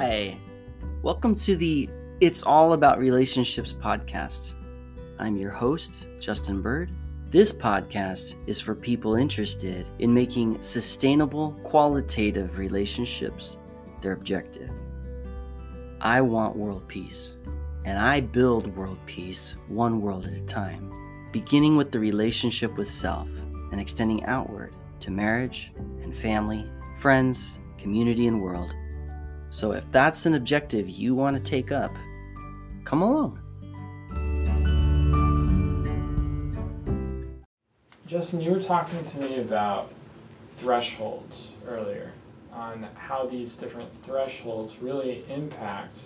Hi, welcome to the It's All About Relationships podcast. I'm your host, Justin Bird. This podcast is for people interested in making sustainable, qualitative relationships their objective. I want world peace, and I build world peace one world at a time, beginning with the relationship with self and extending outward to marriage and family, friends, community, and world so if that's an objective you want to take up, come along. Justin, you were talking to me about thresholds earlier, on how these different thresholds really impact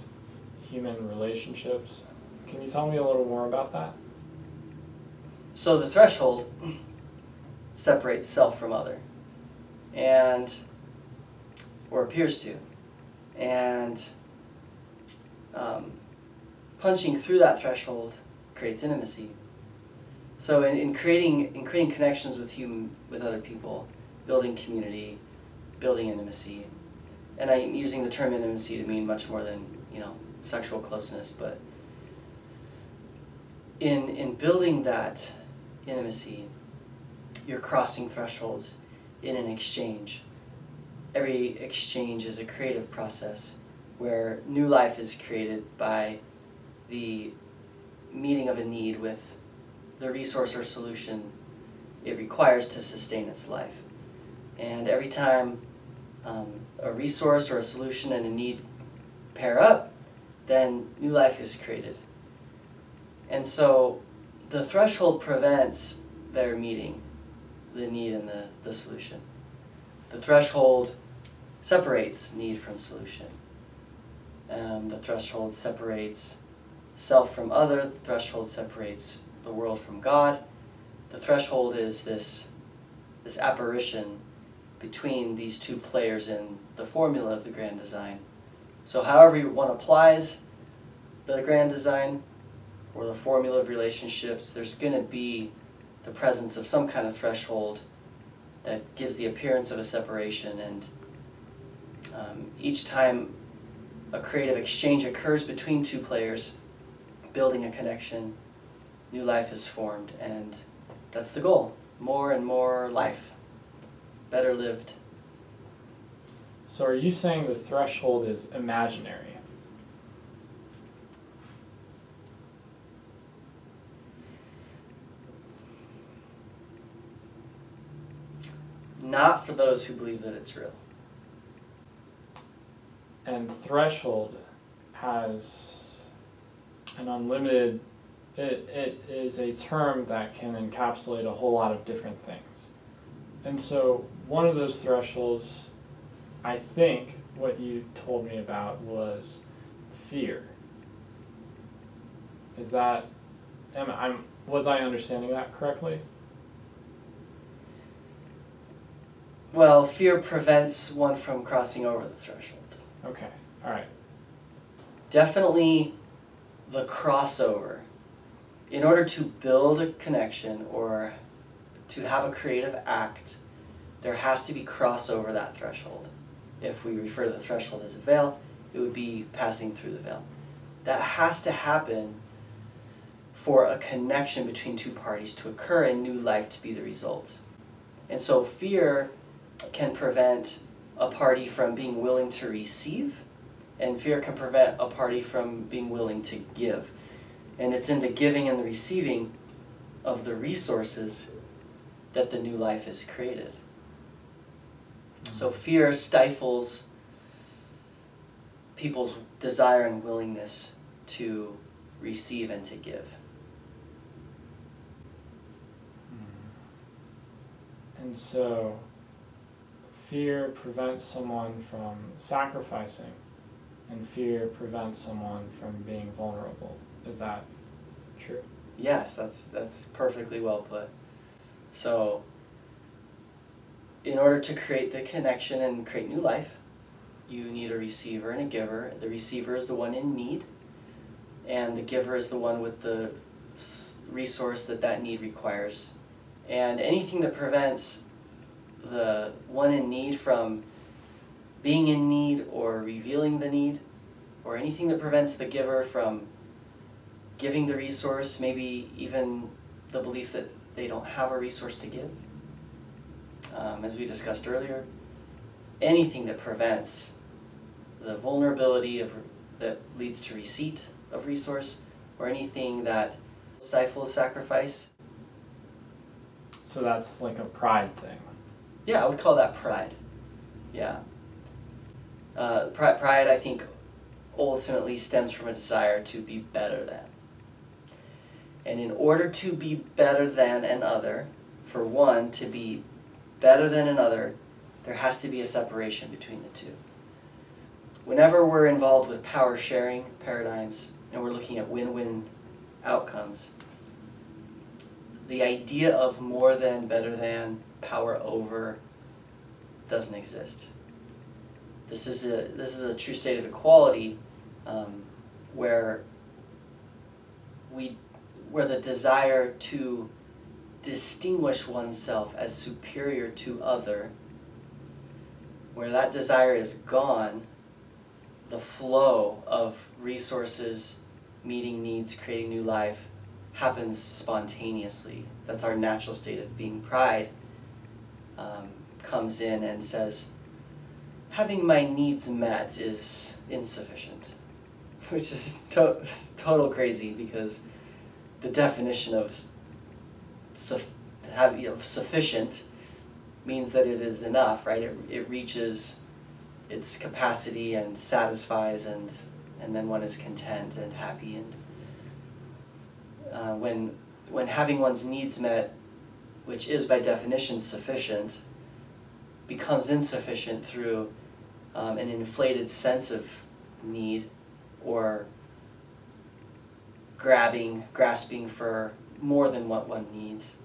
human relationships. Can you tell me a little more about that? So the threshold separates self from other, and or appears to and um, punching through that threshold creates intimacy. So in, in creating in creating connections with human with other people, building community, building intimacy, and I'm using the term intimacy to mean much more than you know sexual closeness, but in in building that intimacy, you're crossing thresholds in an exchange every exchange is a creative process where new life is created by the meeting of a need with the resource or solution it requires to sustain its life. And every time um, a resource or a solution and a need pair up, then new life is created. And so the threshold prevents their meeting, the need and the, the solution. The threshold separates need from solution. Um, the threshold separates self from other, the threshold separates the world from God. The threshold is this, this apparition between these two players in the formula of the grand design. So however one applies the grand design or the formula of relationships, there's going to be the presence of some kind of threshold that gives the appearance of a separation and um, each time a creative exchange occurs between two players, building a connection, new life is formed, and that's the goal. More and more life, better lived. So are you saying the threshold is imaginary? Not for those who believe that it's real and threshold has an unlimited it, it is a term that can encapsulate a whole lot of different things. And so one of those thresholds i think what you told me about was fear. Is that am i'm was i understanding that correctly? Well fear prevents one from crossing over the threshold Okay, all right. Definitely the crossover. In order to build a connection or to have a creative act, there has to be crossover that threshold. If we refer to the threshold as a veil, it would be passing through the veil. That has to happen for a connection between two parties to occur and new life to be the result. And so fear can prevent a party from being willing to receive, and fear can prevent a party from being willing to give. And it's in the giving and the receiving of the resources that the new life is created. Hmm. So fear stifles people's desire and willingness to receive and to give. Hmm. And so fear prevents someone from sacrificing, and fear prevents someone from being vulnerable. Is that true? Yes, that's that's perfectly well put. So, in order to create the connection and create new life, you need a receiver and a giver. The receiver is the one in need, and the giver is the one with the resource that that need requires. And anything that prevents the one in need from being in need or revealing the need, or anything that prevents the giver from giving the resource, maybe even the belief that they don't have a resource to give. Um, as we discussed earlier, anything that prevents the vulnerability of that leads to receipt of resource or anything that stifles sacrifice. So that's like a pride thing. Yeah, I would call that pride. Yeah. Uh, pride, pride, I think, ultimately stems from a desire to be better than. And in order to be better than another, for one to be better than another, there has to be a separation between the two. Whenever we're involved with power sharing paradigms and we're looking at win win outcomes, the idea of more than, better than, power over doesn't exist. This is a, this is a true state of equality um, where we where the desire to distinguish oneself as superior to other, where that desire is gone, the flow of resources, meeting needs, creating new life happens spontaneously. That's our natural state of being. Pride um, comes in and says, having my needs met is insufficient, which is to- total crazy because the definition of sufficient means that it is enough, right? It, it reaches its capacity and satisfies, and and then one is content and happy. And uh, when when having one's needs met, which is by definition sufficient, becomes insufficient through um, an inflated sense of need or grabbing, grasping for more than what one needs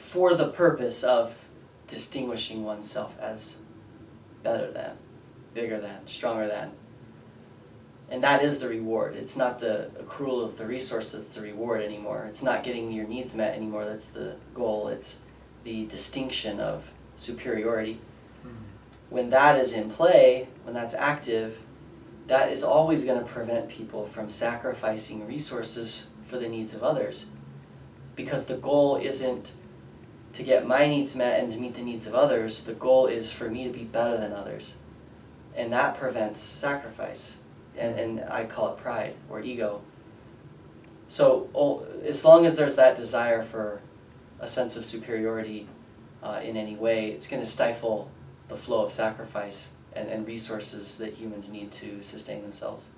for the purpose of distinguishing oneself as better than, bigger than, stronger than. And that is the reward. It's not the accrual of the resource that's the reward anymore. It's not getting your needs met anymore that's the goal. It's the distinction of superiority. Hmm. When that is in play, when that's active, that is always going to prevent people from sacrificing resources for the needs of others. Because the goal isn't to get my needs met and to meet the needs of others, the goal is for me to be better than others. And that prevents sacrifice. And, and I call it pride or ego. So, as long as there's that desire for a sense of superiority uh, in any way, it's going to stifle the flow of sacrifice and, and resources that humans need to sustain themselves.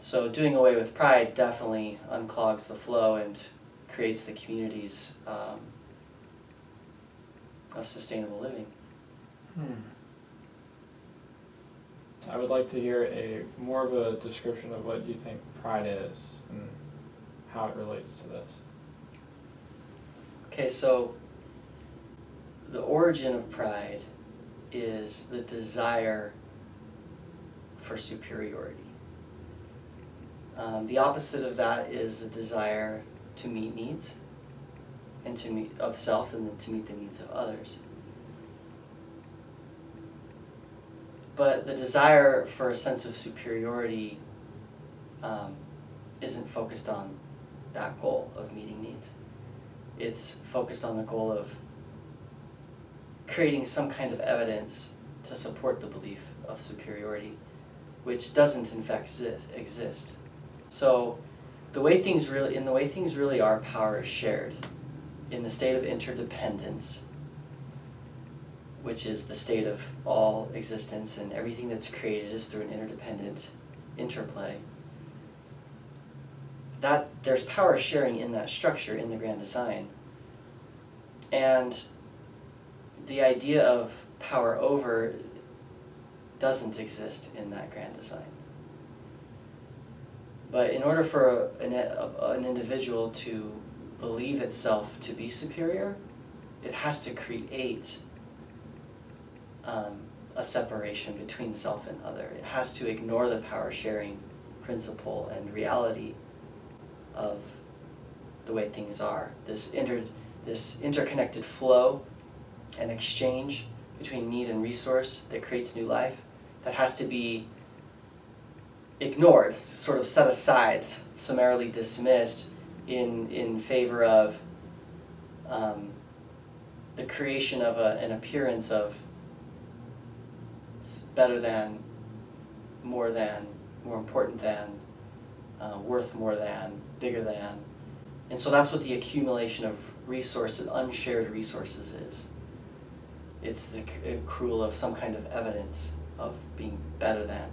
So doing away with pride definitely unclogs the flow and creates the communities um, of sustainable living. Hmm. I would like to hear a more of a description of what you think pride is and how it relates to this. Okay, so the origin of pride is the desire for superiority. Um, the opposite of that is the desire to meet needs and to meet of self and then to meet the needs of others. But the desire for a sense of superiority um, isn't focused on that goal of meeting needs. It's focused on the goal of creating some kind of evidence to support the belief of superiority, which doesn't in fact exist. So, the way things really, in the way things really are, power is shared. In the state of interdependence, which is the state of all existence and everything that's created is through an interdependent interplay. That there's power sharing in that structure in the grand design. And the idea of power over doesn't exist in that grand design. But in order for an, an individual to believe itself to be superior, it has to create um, a separation between self and other. It has to ignore the power sharing principle and reality of the way things are. This inter this interconnected flow and exchange between need and resource that creates new life that has to be ignored, sort of set aside, summarily dismissed in, in favor of um, the creation of a, an appearance of better than, more than, more important than, uh, worth more than, bigger than. And so that's what the accumulation of resources, unshared resources is. It's the accrual of some kind of evidence of being better than,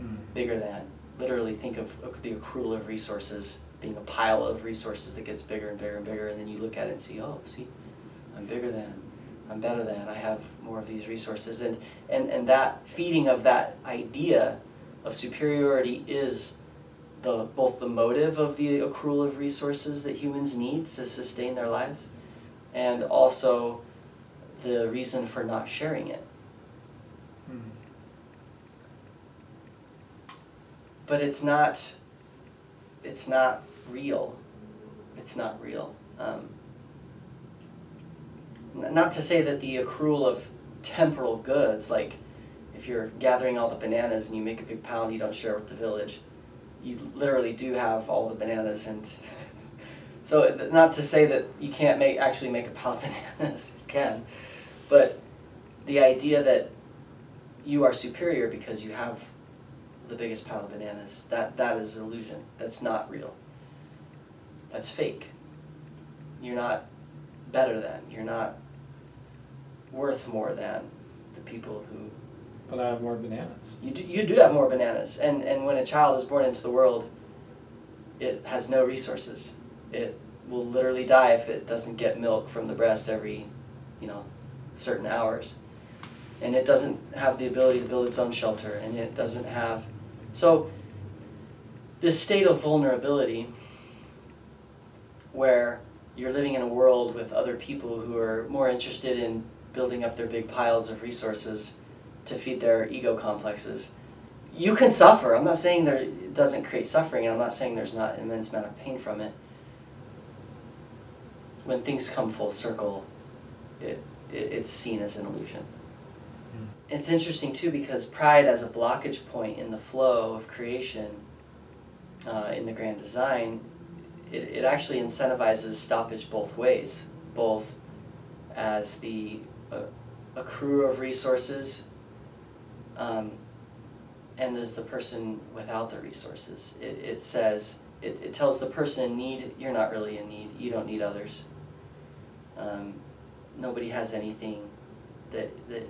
Mm. bigger than. Literally think of the accrual of resources being a pile of resources that gets bigger and bigger and bigger, and then you look at it and see, oh, see, I'm bigger than, I'm better than, I have more of these resources. And, and, and that feeding of that idea of superiority is the, both the motive of the accrual of resources that humans need to sustain their lives, and also the reason for not sharing it. Mm. but it's not it's not real it's not real um, not to say that the accrual of temporal goods like if you're gathering all the bananas and you make a big pile and you don't share with the village you literally do have all the bananas and so not to say that you can't make actually make a pile of bananas you can but the idea that you are superior because you have the biggest pile of bananas. That that is illusion. That's not real. That's fake. You're not better than. You're not worth more than the people who But I have more bananas. you do, you do have more bananas. And and when a child is born into the world, it has no resources. It will literally die if it doesn't get milk from the breast every, you know, certain hours. And it doesn't have the ability to build its own shelter and it doesn't have so, this state of vulnerability, where you're living in a world with other people who are more interested in building up their big piles of resources to feed their ego complexes, you can suffer. I'm not saying there it doesn't create suffering, and I'm not saying there's not an immense amount of pain from it. When things come full circle, it, it it's seen as an illusion it's interesting too because pride as a blockage point in the flow of creation uh, in the grand design it, it actually incentivizes stoppage both ways both as the uh, accrue of resources um, and as the person without the resources. It, it says it, it tells the person in need you're not really in need. You don't need others. Um, nobody has anything that, that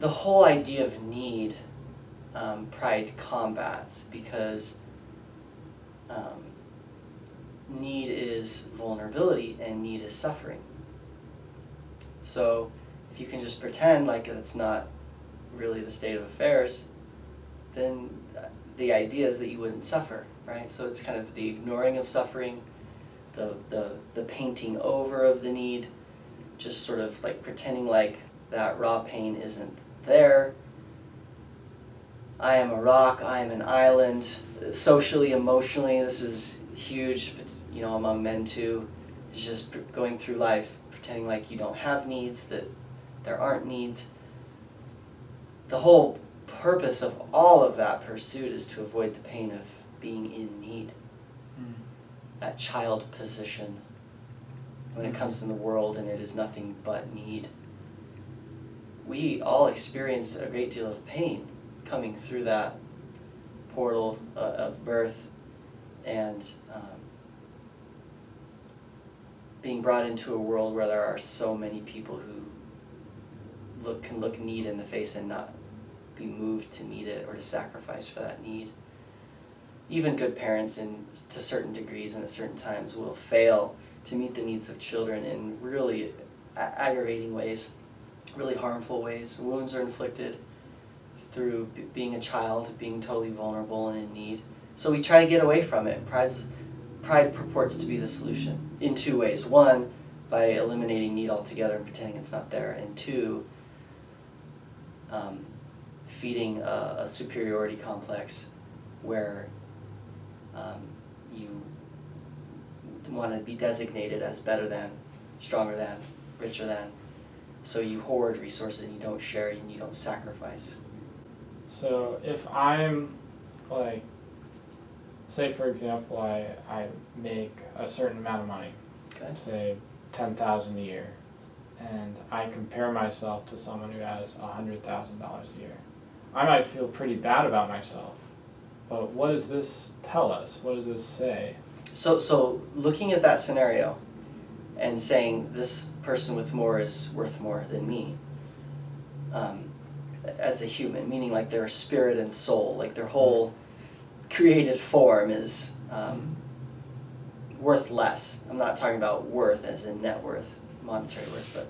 the whole idea of need um, pride combats because um, need is vulnerability and need is suffering. So if you can just pretend like it's not really the state of affairs, then the idea is that you wouldn't suffer, right? So it's kind of the ignoring of suffering, the, the, the painting over of the need, just sort of like pretending like that raw pain isn't there. I am a rock, I am an island. Socially, emotionally, this is huge, you know, among men too. It's just going through life pretending like you don't have needs, that there aren't needs. The whole purpose of all of that pursuit is to avoid the pain of being in need, Mm. that child position when it comes in the world and it is nothing but need we all experienced a great deal of pain coming through that portal uh, of birth and um, being brought into a world where there are so many people who look can look need in the face and not be moved to meet it or to sacrifice for that need. Even good parents, in to certain degrees and at certain times, will fail to meet the needs of children in really aggravating ways really harmful ways. Wounds are inflicted through being a child, being totally vulnerable and in need. So we try to get away from it. Pride's, pride purports to be the solution in two ways. One, by eliminating need altogether and pretending it's not there. And two, um, feeding a, a superiority complex where um, you want to be designated as better than, stronger than, richer than So you hoard resources and you don't share and you don't sacrifice. So if I'm like, say for example, I, I make a certain amount of money, Okay. say ten thousand a year, and I compare myself to someone who has a hundred thousand dollars a year, I might feel pretty bad about myself. But what does this tell us? What does this say? So so looking at that scenario and saying this person with more is worth more than me. Um, as a human, meaning like their spirit and soul, like their whole created form is um, worth less. I'm not talking about worth as in net worth, monetary worth, but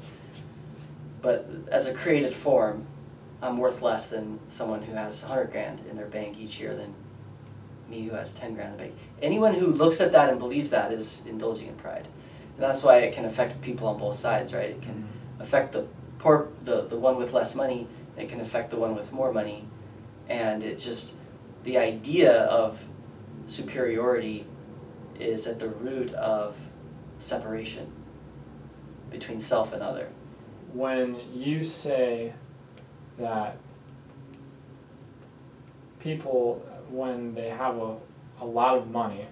but as a created form, I'm worth less than someone who has 100 grand in their bank each year than me who has 10 grand in the bank. Anyone who looks at that and believes that is indulging in pride. And that's why it can affect people on both sides, right? It can mm-hmm. affect the poor, the, the one with less money, it can affect the one with more money. And it just, the idea of superiority is at the root of separation between self and other. When you say that people, when they have a, a lot of money,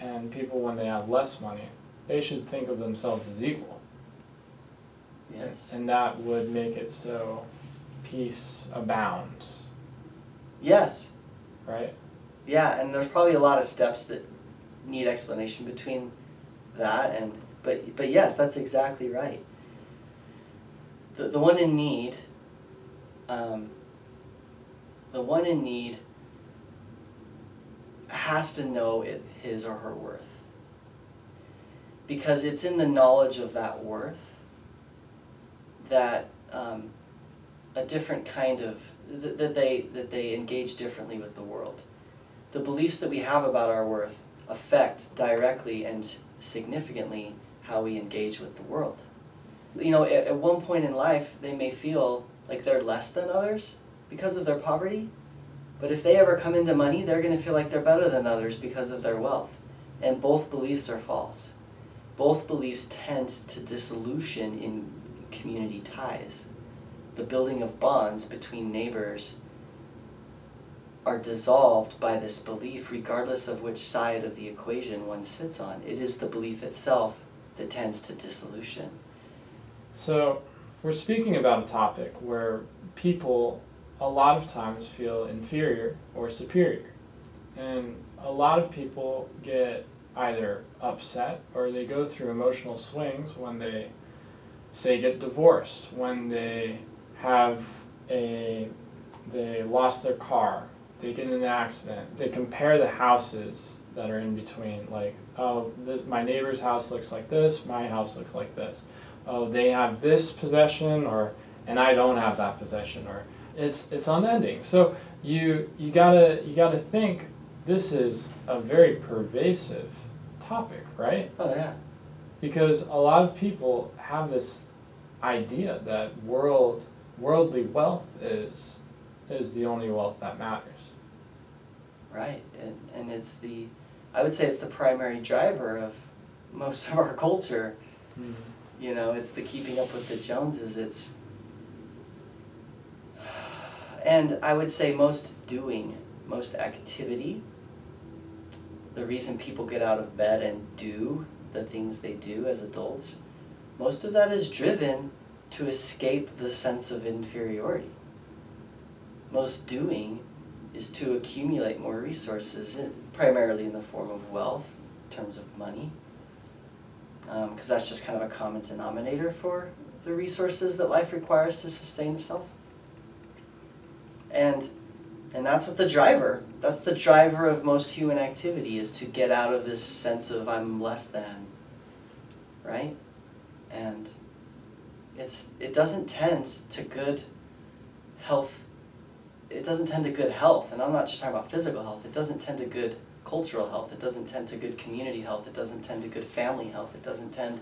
and people when they have less money, they should think of themselves as equal. Yes. And that would make it so peace abounds, Yes. right? Yeah, and there's probably a lot of steps that need explanation between that and but but yes, that's exactly right. The the one in need, um, the one in need has to know it, his or her worth. Because it's in the knowledge of that worth that um, a different kind of that, that they that they engage differently with the world the beliefs that we have about our worth affect directly and significantly how we engage with the world. You know, at, at one point in life, they may feel like they're less than others because of their poverty, but if they ever come into money, they're going to feel like they're better than others because of their wealth. And both beliefs are false. Both beliefs tend to dissolution in community ties. The building of bonds between neighbors are dissolved by this belief, regardless of which side of the equation one sits on. It is the belief itself that tends to dissolution. So, we're speaking about a topic where people a lot of times feel inferior or superior. And a lot of people get either upset or they go through emotional swings when they, say, get divorced, when they have a, they lost their car, they get in an accident, they compare the houses that are in between, like, oh, this, my neighbor's house looks like this, my house looks like this oh they have this possession or and I don't have that possession or it's it's unending. So you you gotta you gotta think this is a very pervasive topic, right? Oh, yeah. Because a lot of people have this idea that world worldly wealth is is the only wealth that matters. Right. And, and it's the, I would say it's the primary driver of most of our culture. Mm-hmm. You know, it's the keeping up with the Joneses. It's, and I would say most doing, most activity, the reason people get out of bed and do the things they do as adults, most of that is driven to escape the sense of inferiority. Most doing is to accumulate more resources, in- primarily in the form of wealth, in terms of money um, because that's just kind of a common denominator for the resources that life requires to sustain itself. And and that's what the driver, that's the driver of most human activity is to get out of this sense of I'm less than, right? And it's it doesn't tend to good health. It doesn't tend to good health, and I'm not just talking about physical health. It doesn't tend to good cultural health. It doesn't tend to good community health. It doesn't tend to good family health. It doesn't tend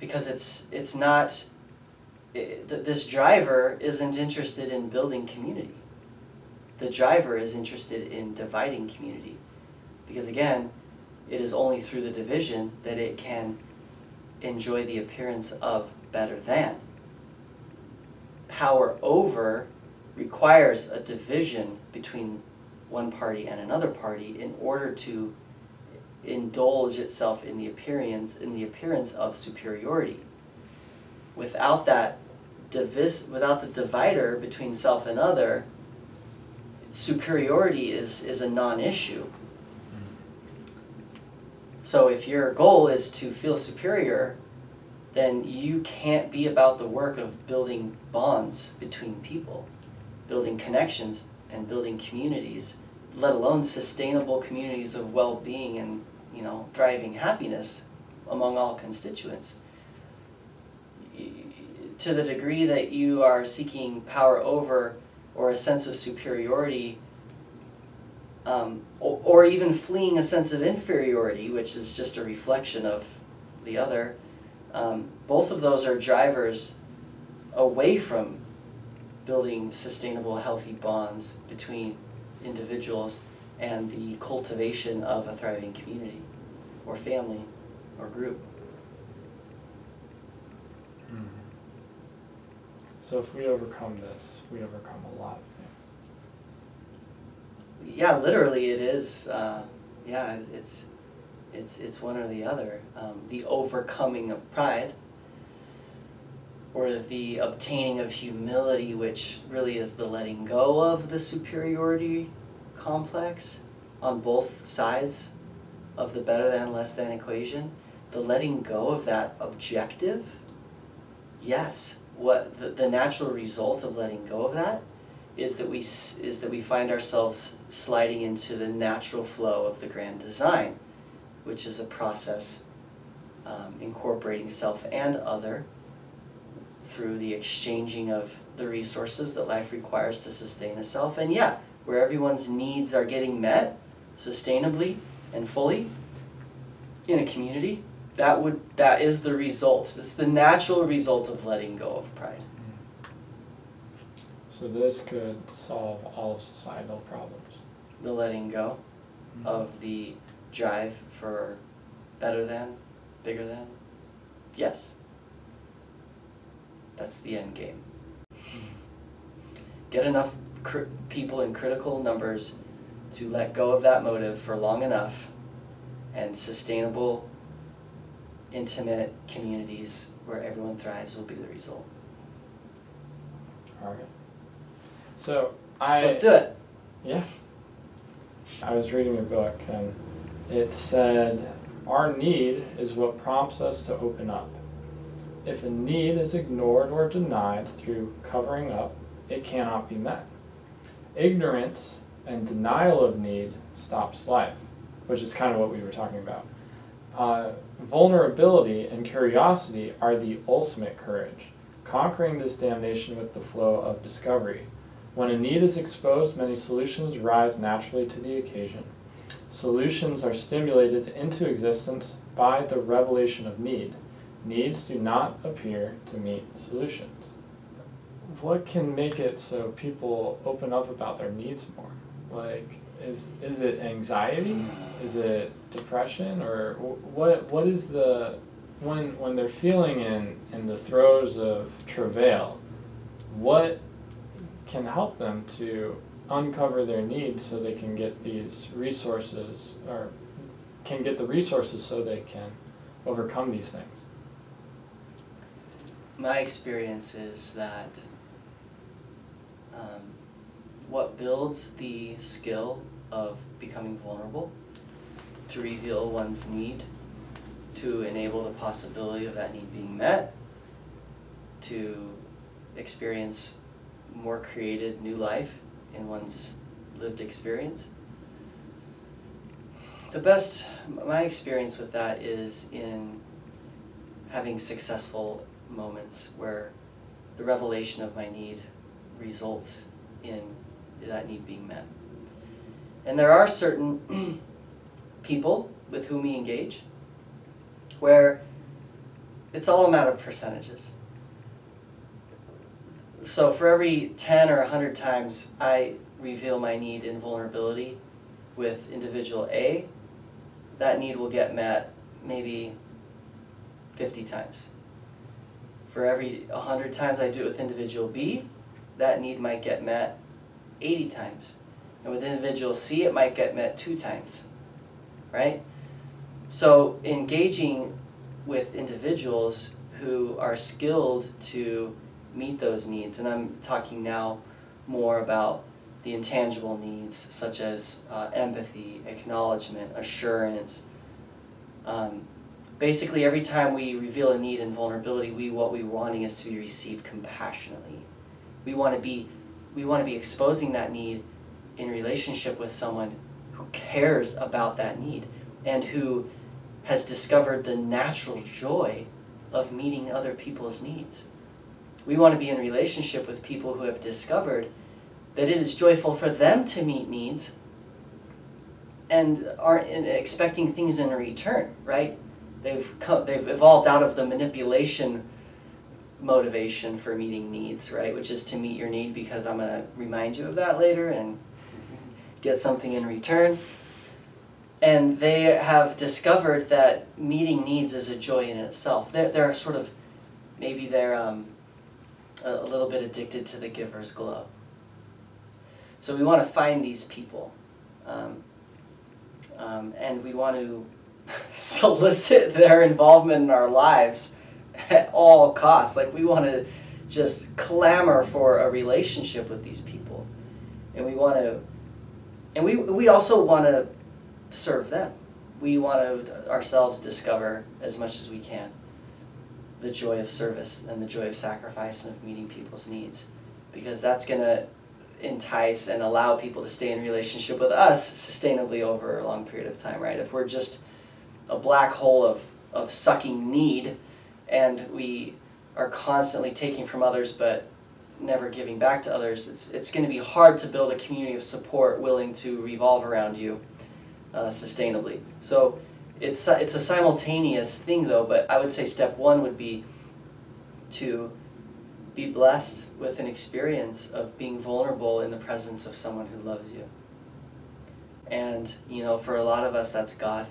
because it's it's not it, this driver isn't interested in building community. The driver is interested in dividing community. Because again, it is only through the division that it can enjoy the appearance of better than. Power over requires a division between one party and another party in order to indulge itself in the appearance in the appearance of superiority. Without that divis without the divider between self and other, superiority is, is a non-issue. So if your goal is to feel superior, then you can't be about the work of building bonds between people, building connections and building communities, let alone sustainable communities of well-being and you know thriving happiness among all constituents. To the degree that you are seeking power over or a sense of superiority, um, or, or even fleeing a sense of inferiority, which is just a reflection of the other, um, both of those are drivers away from building sustainable, healthy bonds between individuals and the cultivation of a thriving community or family or group. Mm-hmm. So if we overcome this, we overcome a lot of things. Yeah, literally, it is. Uh, yeah, it's it's it's one or the other. Um, the overcoming of pride, or the obtaining of humility, which really is the letting go of the superiority complex on both sides of the better than less than equation. The letting go of that objective. Yes, what the, the natural result of letting go of that is that we is that we find ourselves sliding into the natural flow of the grand design, which is a process um, incorporating self and other through the exchanging of the resources that life requires to sustain itself. And yeah, where everyone's needs are getting met sustainably and fully in a community, that would that is the result. It's the natural result of letting go of pride. So this could solve all societal problems. The letting go Mm-hmm. of the drive for better than, bigger than. Yes. That's the end game. Get enough people in critical numbers to let go of that motive for long enough, and sustainable, intimate communities where everyone thrives will be the result. All right. So So I let's do it. yeah. I was reading a book and it said our need is what prompts us to open up. If a need is ignored or denied through covering up, it cannot be met. Ignorance and denial of need stops life, which is kind of what we were talking about. Uh, vulnerability and curiosity are the ultimate courage, conquering this damnation with the flow of discovery. When a need is exposed, many solutions rise naturally to the occasion. Solutions are stimulated into existence by the revelation of need. Needs do not appear to meet solutions. What can make it so people open up about their needs more? Like, is is it anxiety? Is it depression, or what? What is the when when they're feeling in in the throes of travail? What can help them to uncover their needs so they can get these resources or can get the resources so they can overcome these things. My experience is that um, what builds the skill of becoming vulnerable to reveal one's need, to enable the possibility of that need being met, to experience more created new life in one's lived experience. The best, my experience with that is in having successful moments where the revelation of my need results in that need being met. And there are certain people with whom we engage where it's all a matter of percentages. So for every 10 or 100 times I reveal my need in vulnerability with individual A, that need will get met maybe 50 times. For every 100 times I do it with individual B, that need might get met 80 times. And with individual C, it might get met two times, right? So engaging with individuals who are skilled to meet those needs, and I'm talking now more about the intangible needs such as uh, empathy, acknowledgement, assurance. Um, basically, every time we reveal a need and vulnerability, we what we're wanting is to be received compassionately. We want to be we want to be exposing that need in relationship with someone who cares about that need and who has discovered the natural joy of meeting other people's needs. We want to be in relationship with people who have discovered that it is joyful for them to meet needs and aren't expecting things in return, right? They've come, they've evolved out of the manipulation motivation for meeting needs, right? Which is to meet your need because I'm going to remind you of that later and get something in return. And they have discovered that meeting needs is a joy in itself. They're, they're sort of, maybe they're um, a, a little bit addicted to the giver's glow. So we want to find these people. Um, um, and we want to solicit their involvement in our lives at all costs. Like we want to just clamor for a relationship with these people. And we want to, and we, we also want to serve them. We want to ourselves discover as much as we can the joy of service and the joy of sacrifice and of meeting people's needs. Because that's going to entice and allow people to stay in relationship with us sustainably over a long period of time, right? If we're just a black hole of, of sucking need and we are constantly taking from others but never giving back to others, it's, it's going to be hard to build a community of support willing to revolve around you uh, sustainably. So it's, it's a simultaneous thing though, but I would say step one would be to be blessed with an experience of being vulnerable in the presence of someone who loves you. And, you know, for a lot of us, that's God.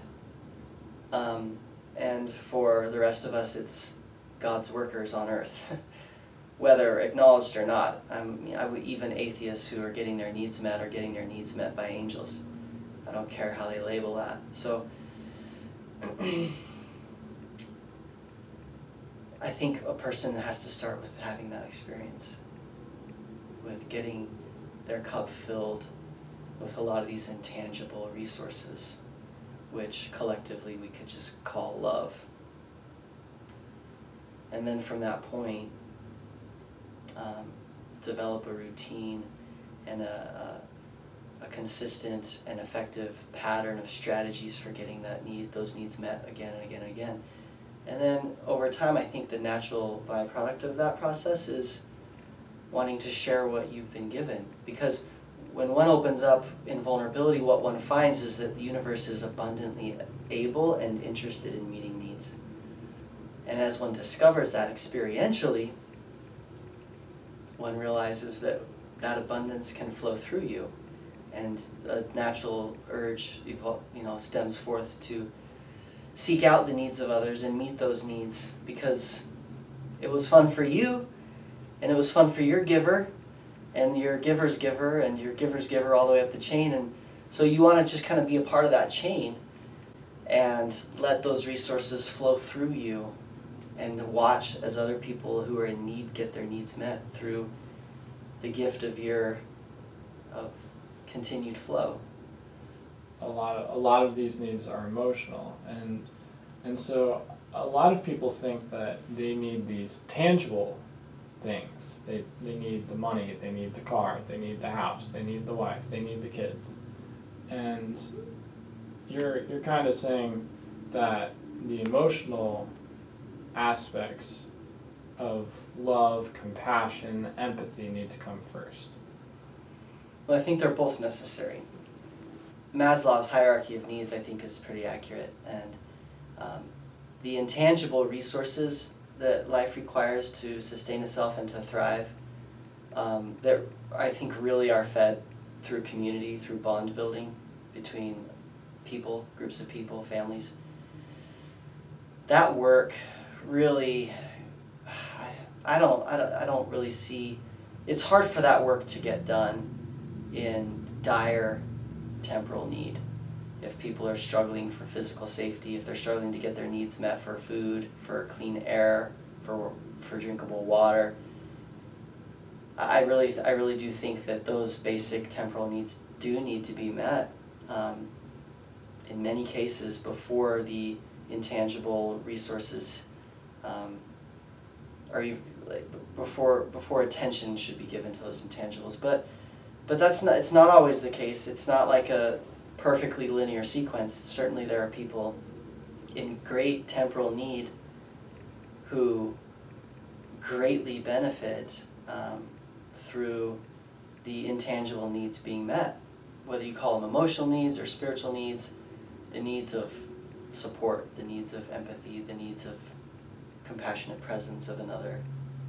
Um, and for the rest of us, it's God's workers on earth, whether acknowledged or not. I'm, I would, even atheists who are getting their needs met are getting their needs met by angels. I don't care how they label that. So, I think a person has to start with having that experience, with getting their cup filled with a lot of these intangible resources, which collectively we could just call love. And then from that point, um, develop a routine and a, a, a, consistent and effective pattern of strategies for getting that need, those needs met again and again and again. And then over time, I think the natural byproduct of that process is wanting to share what you've been given. Because when one opens up in vulnerability, what one finds is that the universe is abundantly able and interested in meeting needs. And as one discovers that experientially, one realizes that that abundance can flow through you. And a natural urge you know, stems forth to seek out the needs of others and meet those needs because it was fun for you and it was fun for your giver and your giver's giver and your giver's giver all the way up the chain and so you want to just kind of be a part of that chain and let those resources flow through you and watch as other people who are in need get their needs met through the gift of your of continued flow. A lot of a lot of these needs are emotional and and so a lot of people think that they need these tangible things. They they need the money, they need the car, they need the house, they need the wife, they need the kids. And you're you're kind of saying that the emotional aspects of love, compassion, empathy need to come first. Well, I think they're both necessary. Maslow's hierarchy of needs, I think, is pretty accurate. And um, the intangible resources that life requires to sustain itself and to thrive, um, that I think really are fed through community, through bond building between people, groups of people, families. That work really, I don't, I don't, I don't really see. It's hard for that work to get done in dire temporal need. If people are struggling for physical safety, if they're struggling to get their needs met for food, for clean air, for for drinkable water, I really, I really do think that those basic temporal needs do need to be met. Um, in many cases, before the intangible resources um, are like before before attention should be given to those intangibles. But but that's not it's not always the case. It's not like a perfectly linear sequence. Certainly, there are people in great temporal need who greatly benefit um, through the intangible needs being met, whether you call them emotional needs or spiritual needs, the needs of support, the needs of empathy, the needs of compassionate presence of another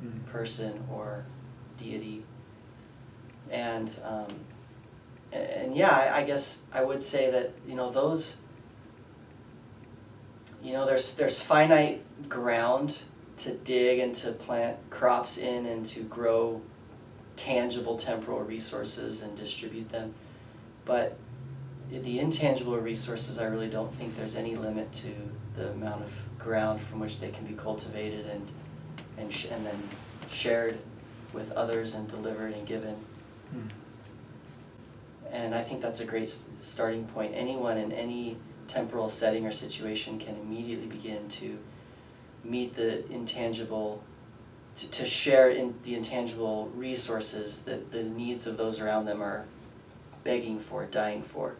Mm. person or deity. And um, and, yeah, I, I guess I would say that you know those. You know, there's there's finite ground to dig and to plant crops in and to grow tangible temporal resources and distribute them. But the intangible resources, I really don't think there's any limit to the amount of ground from which they can be cultivated and and and then shared with others and delivered and given. Mm. And I think that's a great starting point. Anyone in any temporal setting or situation can immediately begin to meet the intangible, to, to share in the intangible resources that the needs of those around them are begging for, dying for.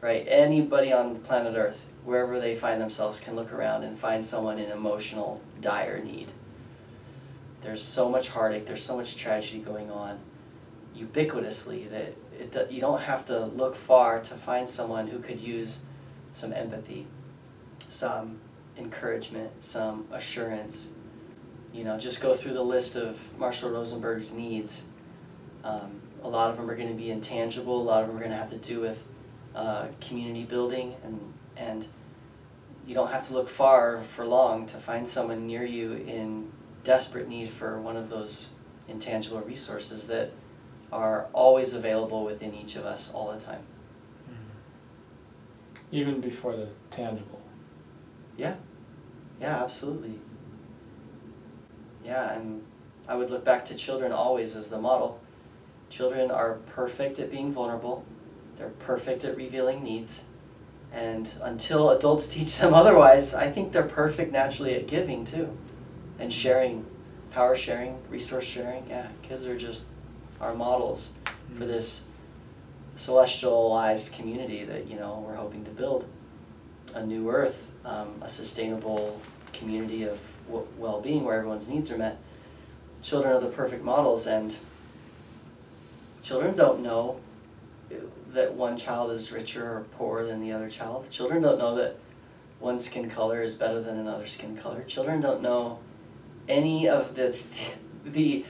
Right? Anybody on planet Earth, wherever they find themselves, can look around and find someone in emotional, dire need. There's so much heartache, there's so much tragedy going on ubiquitously that it, you don't have to look far to find someone who could use some empathy, some encouragement, some assurance. You know, just go through the list of Marshall Rosenberg's needs. Um, a lot of them are going to be intangible. A lot of them are going to have to do with uh, community building, and and you don't have to look far for long to find someone near you in desperate need for one of those intangible resources that are always available within each of us all the time. Mm-hmm. Even before the tangible. Yeah, yeah, absolutely. Yeah, and I would look back to children always as the model. Children are perfect at being vulnerable, they're perfect at revealing needs, and until adults teach them otherwise, I think they're perfect naturally at giving too, and sharing, power sharing, resource sharing. Yeah, kids are just our models for this celestialized community that you know we're hoping to build a new earth um, a sustainable community of w- well-being where everyone's needs are met. Children are the perfect models and children don't know that one child is richer or poorer than the other child. Children don't know that one skin color is better than another skin color. Children don't know any of the the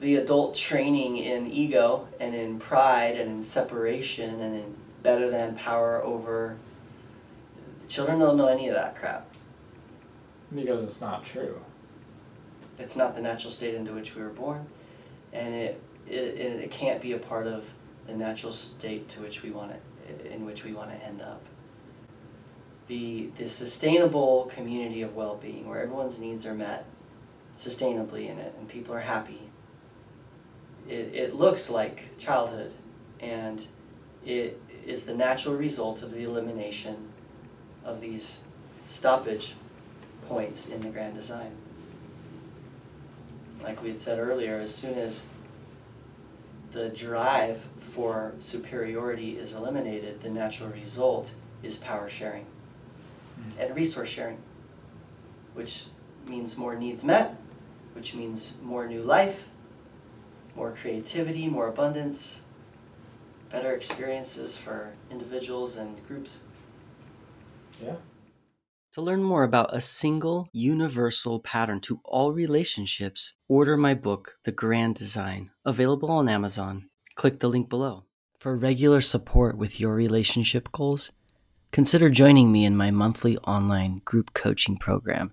the adult training in ego and in pride and in separation and in better than power over children don't know any of that crap. Because it's not true. it's not the natural state into which we were born. And it it, it, can't be a part of the natural state to which we want to in which we want to end up. The the sustainable community of well-being where everyone's needs are met sustainably in it and people are happy it, it looks like childhood. And it is the natural result of the elimination of these stoppage points in the grand design. Like we had said earlier as soon as the drive for superiority is eliminated the natural result is power sharing hmm. and resource sharing which means more needs met which means more new life more creativity, more abundance, better experiences for individuals and groups. Yeah. To learn more about a single universal pattern to all relationships, order my book, The Grand Design, available on Amazon. Click the link below. For regular support with your relationship goals, consider joining me in my monthly online group coaching program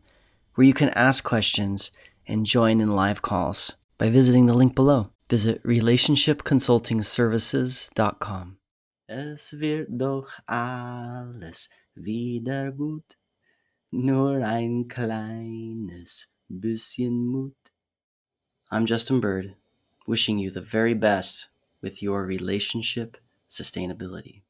where you can ask questions and join in live calls by visiting the link below. Visit relationshipconsultingservices.com. Es wird doch alles wieder gut, nur ein kleines bisschen Mut. I'm Justin Bird, wishing you the very best with your relationship sustainability.